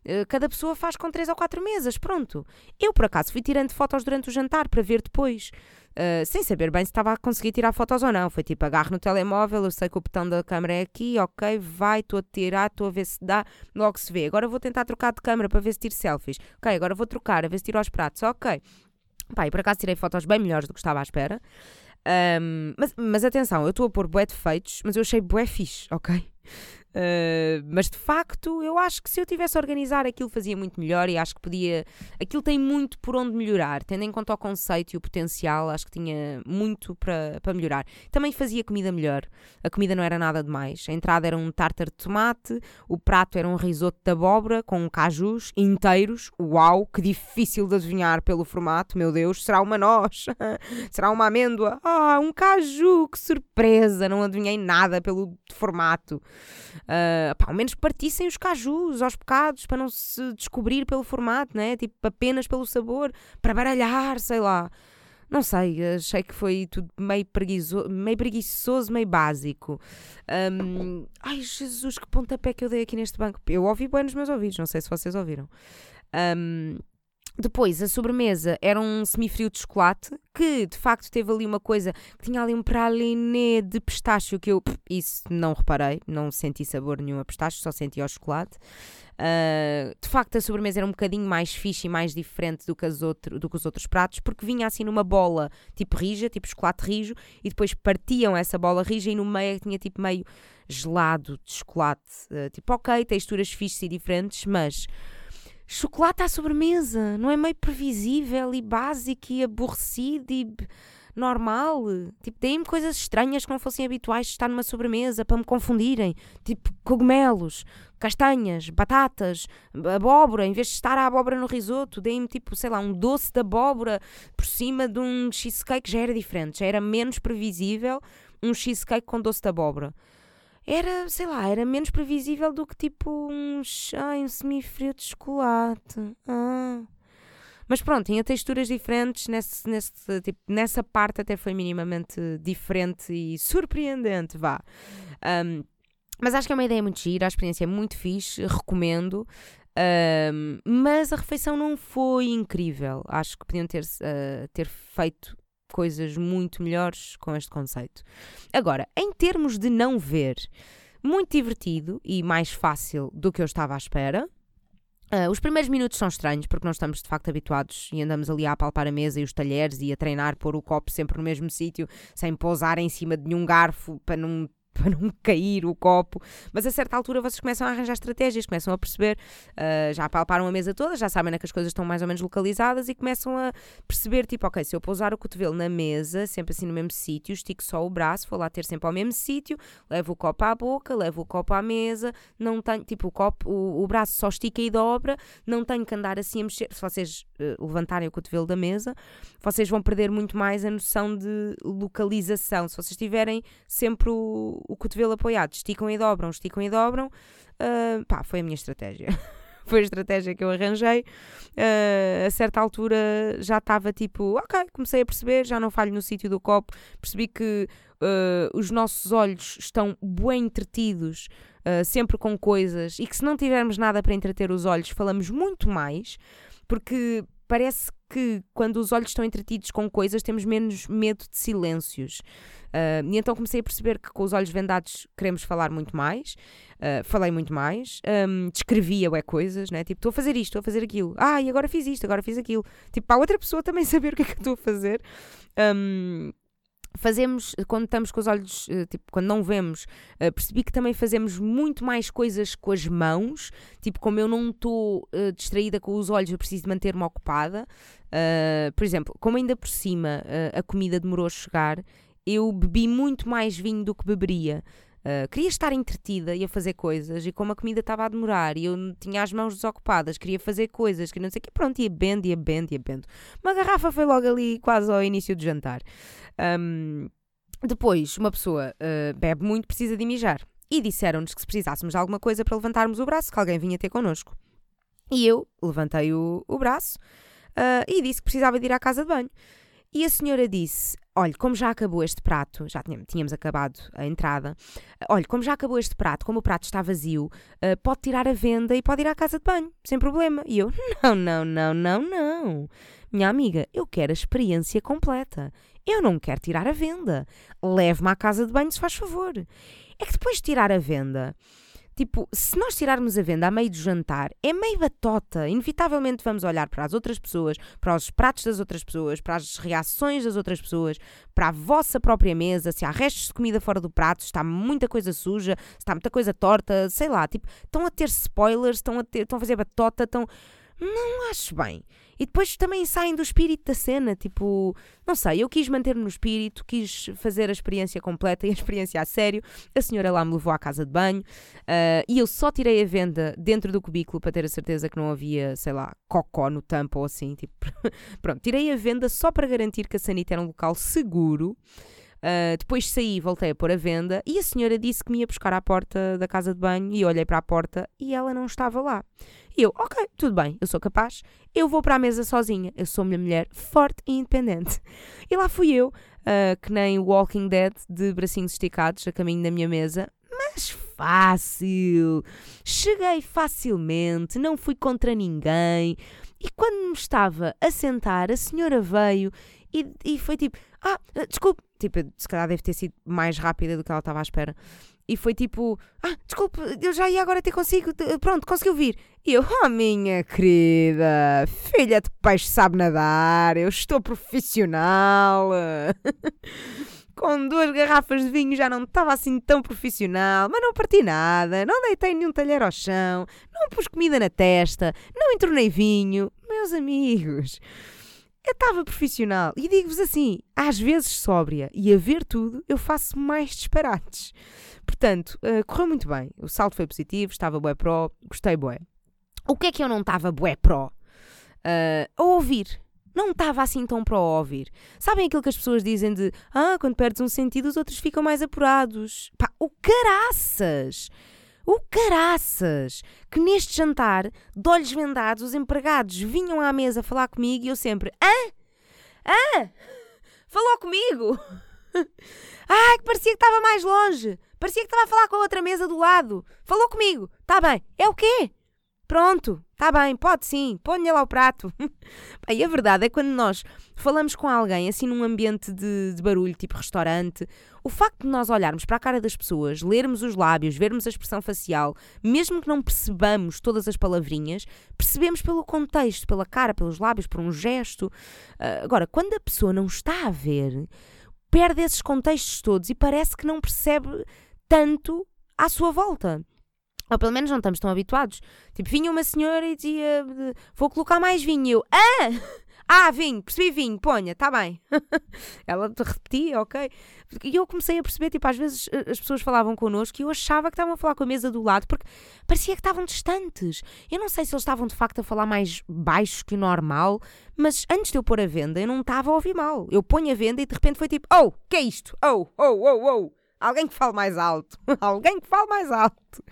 Uh, cada pessoa faz com três ou quatro mesas, pronto. Eu, por acaso, fui tirando fotos durante o jantar para ver depois. Uh, sem saber bem se estava a conseguir tirar fotos ou não. Foi tipo, agarro no telemóvel, eu sei que o botão da câmera é aqui, ok, vai, estou a tirar, estou a ver se dá, logo se vê. Agora vou tentar trocar de câmera para ver se tiro selfies. Ok, agora vou trocar, a ver se tiro aos pratos, ok. Pá, e por acaso tirei fotos bem melhores do que estava à espera. Um, mas, mas atenção, eu estou a pôr bué defeitos, mas eu achei bué fixe, ok? Uh, mas de facto, eu acho que se eu tivesse a organizar aquilo fazia muito melhor e acho que podia. Aquilo tem muito por onde melhorar, tendo em conta o conceito e o potencial, acho que tinha muito para, para melhorar. Também fazia comida melhor. A comida não era nada demais. A entrada era um tártar de tomate, o prato era um risoto de abóbora com cajus inteiros. Uau, que difícil de adivinhar pelo formato, meu Deus, será uma noz? será uma amêndoa? Ah, um caju, que surpresa! Não adivinhei nada pelo formato. Uh, pá, ao menos partissem os cajus aos bocados para não se descobrir pelo formato, né? Tipo, apenas pelo sabor, para baralhar, sei lá. Não sei, achei que foi tudo meio, preguiço, meio preguiçoso, meio básico. Um, ai, Jesus, que pontapé que eu dei aqui neste banco. Eu ouvi bem nos meus ouvidos, não sei se vocês ouviram. Um, depois, a sobremesa era um semifrio de chocolate, que de facto teve ali uma coisa tinha ali um pralinê de pistacho, que eu, isso não reparei, não senti sabor nenhum a pistacho, só senti ao chocolate. Uh, de facto, a sobremesa era um bocadinho mais fixe e mais diferente do que, as outro, do que os outros pratos, porque vinha assim numa bola tipo rija, tipo chocolate rijo, e depois partiam essa bola rija e no meio tinha tipo meio gelado de chocolate. Uh, tipo, ok, texturas fixes e diferentes, mas chocolate à sobremesa, não é meio previsível e básico e aborrecido e normal? Tipo, deem-me coisas estranhas que não fossem habituais de estar numa sobremesa para me confundirem. Tipo, cogumelos, castanhas, batatas, abóbora, em vez de estar a abóbora no risoto, deem-me tipo, sei lá, um doce de abóbora por cima de um cheesecake, já era diferente, já era menos previsível um cheesecake com doce de abóbora era, sei lá, era menos previsível do que tipo ai, um semifrio de chocolate. Ah. Mas pronto, tinha texturas diferentes, nesse, nesse, tipo, nessa parte até foi minimamente diferente e surpreendente, vá. Um, mas acho que é uma ideia muito gira, a experiência é muito fixe, recomendo. Um, mas a refeição não foi incrível. Acho que podiam ter, uh, ter feito coisas muito melhores com este conceito. Agora, em termos de não ver, muito divertido e mais fácil do que eu estava à espera. Uh, os primeiros minutos são estranhos porque não estamos de facto habituados e andamos ali a palpar a mesa e os talheres e a treinar pôr o copo sempre no mesmo sítio sem pousar em cima de nenhum garfo para não para não cair o copo, mas a certa altura vocês começam a arranjar estratégias, começam a perceber, uh, já palparam a mesa toda, já sabem né, que as coisas estão mais ou menos localizadas e começam a perceber, tipo, ok, se eu pousar o cotovelo na mesa, sempre assim no mesmo sítio, estico só o braço, vou lá ter sempre ao mesmo sítio, levo o copo à boca, levo o copo à mesa, não tenho, tipo, o copo, o, o braço só estica e dobra, não tenho que andar assim a mexer, se vocês levantarem o cotovelo da mesa, vocês vão perder muito mais a noção de localização, se vocês tiverem sempre o o cotovelo apoiado, esticam e dobram, esticam e dobram. Uh, pá, foi a minha estratégia. foi a estratégia que eu arranjei. Uh, a certa altura já estava tipo, ok, comecei a perceber, já não falho no sítio do copo, percebi que uh, os nossos olhos estão bem entretidos, uh, sempre com coisas, e que se não tivermos nada para entreter os olhos, falamos muito mais, porque parece que quando os olhos estão entretidos com coisas, temos menos medo de silêncios. Uh, e então comecei a perceber que com os olhos vendados queremos falar muito mais. Uh, falei muito mais. Um, descrevia é coisas, né? Tipo, estou a fazer isto, estou a fazer aquilo. Ah, e agora fiz isto, agora fiz aquilo. Tipo, para a outra pessoa também saber o que é que estou a fazer. Um, fazemos, quando estamos com os olhos, eh, tipo, quando não vemos, uh, percebi que também fazemos muito mais coisas com as mãos, tipo, como eu não estou uh, distraída com os olhos, eu preciso manter-me ocupada. Por exemplo, como ainda por cima a comida demorou a chegar, eu bebi muito mais vinho do que beberia. Uh, queria estar entretida e a fazer coisas, e como a comida estava a demorar e eu tinha as mãos desocupadas, queria fazer coisas, queria não sei o que, pronto, ia bendo, ia bendo, ia bendo. Uma garrafa foi logo ali, quase ao início do jantar. Um, depois, uma pessoa uh, bebe muito, precisa de mijar. E disseram-nos que se precisássemos de alguma coisa para levantarmos o braço, que alguém vinha ter connosco. E eu levantei o, o braço uh, e disse que precisava de ir à casa de banho. E a senhora disse: Olha, como já acabou este prato, já tínhamos, tínhamos acabado a entrada, olha, como já acabou este prato, como o prato está vazio, uh, pode tirar a venda e pode ir à casa de banho, sem problema. E eu: Não, não, não, não, não. Minha amiga, eu quero a experiência completa. Eu não quero tirar a venda. Leve-me à casa de banho, se faz favor. É que depois de tirar a venda Tipo, se nós tirarmos a venda a meio do jantar, é meio batota. Inevitavelmente vamos olhar para as outras pessoas, para os pratos das outras pessoas, para as reações das outras pessoas, para a vossa própria mesa, se há restos de comida fora do prato, se está muita coisa suja, se está muita coisa torta, sei lá. Tipo, estão a ter spoilers, estão a, ter, estão a fazer batota, estão. Não acho bem. E depois também saem do espírito da cena, tipo, não sei, eu quis manter-me no espírito, quis fazer a experiência completa e a experiência a sério. A senhora lá me levou à casa de banho uh, e eu só tirei a venda dentro do cubículo para ter a certeza que não havia, sei lá, cocó no tampo ou assim, tipo, pronto, tirei a venda só para garantir que a sanita era um local seguro. Uh, depois saí, voltei a pôr a venda e a senhora disse que me ia buscar à porta da casa de banho e olhei para a porta e ela não estava lá. E eu, ok, tudo bem, eu sou capaz, eu vou para a mesa sozinha, eu sou uma mulher forte e independente. E lá fui eu, uh, que nem Walking Dead, de bracinhos esticados, a caminho da minha mesa, mas fácil. Cheguei facilmente, não fui contra ninguém. E quando me estava a sentar, a senhora veio e, e foi tipo: Ah, desculpe. Tipo, se calhar deve ter sido mais rápida do que ela estava à espera. E foi tipo: Ah, desculpe, eu já ia agora ter consigo. Pronto, conseguiu vir. E eu, oh minha querida, filha de peixe sabe nadar, eu estou profissional. com duas garrafas de vinho já não estava assim tão profissional, mas não parti nada, não deitei nenhum talher ao chão, não pus comida na testa, não entornei vinho. Meus amigos, eu estava profissional e digo-vos assim: às vezes sóbria e a ver tudo, eu faço mais disparates. Portanto, uh, correu muito bem. O salto foi positivo, estava bué pro, gostei bué. O que é que eu não estava bué pro? Uh, a ouvir não estava assim tão para ouvir. Sabem aquilo que as pessoas dizem de ah, quando perdes um sentido os outros ficam mais apurados. Pá, o caraças! O caraças! Que neste jantar, de olhos vendados, os empregados vinham à mesa falar comigo e eu sempre Hã? Hã? Falou comigo? Ai, que parecia que estava mais longe. Parecia que estava a falar com a outra mesa do lado. Falou comigo. Tá bem. É o quê? Pronto, está bem, pode sim, ponha lá o prato. e a verdade é que quando nós falamos com alguém assim num ambiente de, de, barulho, tipo restaurante, o facto de nós olharmos para a cara das pessoas, lermos os lábios, vermos a expressão facial, mesmo que não percebamos todas as palavrinhas, percebemos pelo contexto, pela cara, pelos lábios, por um gesto. Uh, agora, quando a pessoa não está a ver, perde esses contextos todos e parece que não percebe tanto à sua volta. Ou pelo menos não estamos tão habituados. Tipo, vinha uma senhora e dizia: Vou colocar mais vinho. E eu: Ah! Ah, vinho, percebi vinho, ponha, está bem. Ela repetia, ok. E eu comecei a perceber, tipo, às vezes eh, as pessoas falavam connosco e eu achava que estavam a falar com a mesa do lado porque parecia que estavam distantes. Eu não sei se eles estavam de facto a falar mais baixo que o normal, mas antes de eu pôr a venda eu não estava a ouvir mal. Eu ponho a venda e de repente foi tipo: Oh, que é isto? Oh, oh, oh, oh. Alguém que fale mais alto. Alguém que fale mais alto.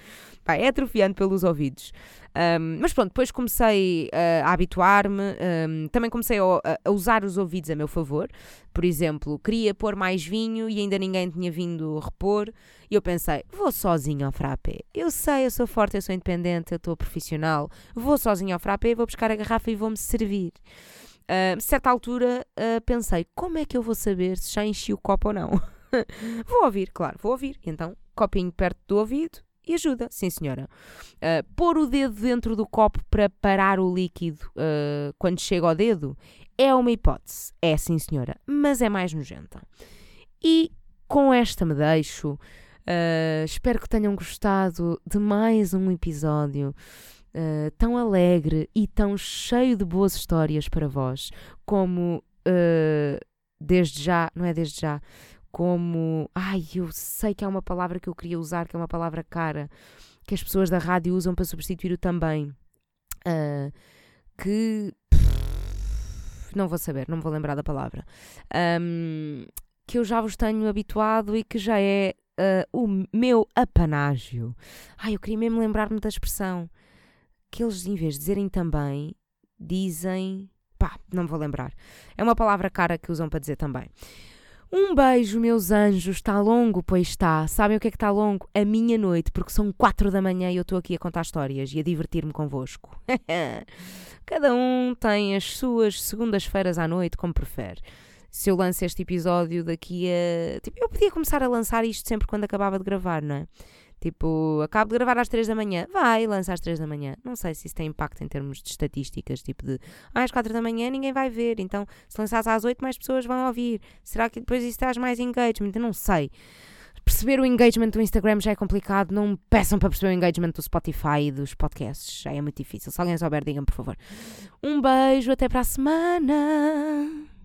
Pá, é atrofiante pelos ouvidos. Um, mas pronto, depois comecei uh, a habituar-me, um, também comecei a, a, usar os ouvidos a meu favor. Por exemplo, queria pôr mais vinho e ainda ninguém tinha vindo repor. E eu pensei, vou sozinho ao frappé. Eu sei, eu sou forte, eu sou independente, eu estou profissional. Vou sozinho ao frappé, vou buscar a garrafa e vou-me servir. Uh, certa altura uh, pensei, como é que eu vou saber se já enchi o copo ou não? vou ouvir, claro, vou ouvir. Então, copinho perto do ouvido e ajuda, sim senhora. Uh, pôr o dedo dentro do copo para parar o líquido uh, quando chega ao dedo é uma hipótese, é sim senhora, mas é mais nojenta. E com esta me deixo. Uh, espero que tenham gostado de mais um episódio. Uh, tão alegre e tão cheio de boas histórias para vós, como uh, desde já, não é desde já, como. Ai, eu sei que é uma palavra que eu queria usar, que é uma palavra cara, que as pessoas da rádio usam para substituir o também. Uh, que. Não vou saber, não me vou lembrar da palavra. Um, que eu já vos tenho habituado e que já é uh, o meu apanágio. Ai, eu queria mesmo lembrar-me da expressão. Que eles, em vez de dizerem também, dizem. Pá, não me vou lembrar. É uma palavra cara que usam para dizer também. Um beijo, meus anjos, está longo, pois está. Sabem o que é que está longo? A minha noite, porque são quatro da manhã e eu estou aqui a contar histórias e a divertir-me convosco. Cada um tem as suas segundas-feiras à noite, como prefere. Se eu lanço este episódio daqui a. Tipo, eu podia começar a lançar isto sempre quando acabava de gravar, não é? Tipo, acabo de gravar às 3 da manhã, vai, lança às 3 da manhã. Não sei se isso tem impacto em termos de estatísticas, tipo de ah, às 4 da manhã ninguém vai ver, então se lançares às 8 mais pessoas vão ouvir. Será que depois isso traz mais engagement? Eu não sei. Perceber o engagement do Instagram já é complicado, não peçam para perceber o engagement do Spotify e dos podcasts, já é muito difícil. Se alguém souber, digam por favor. Um beijo, até para a semana!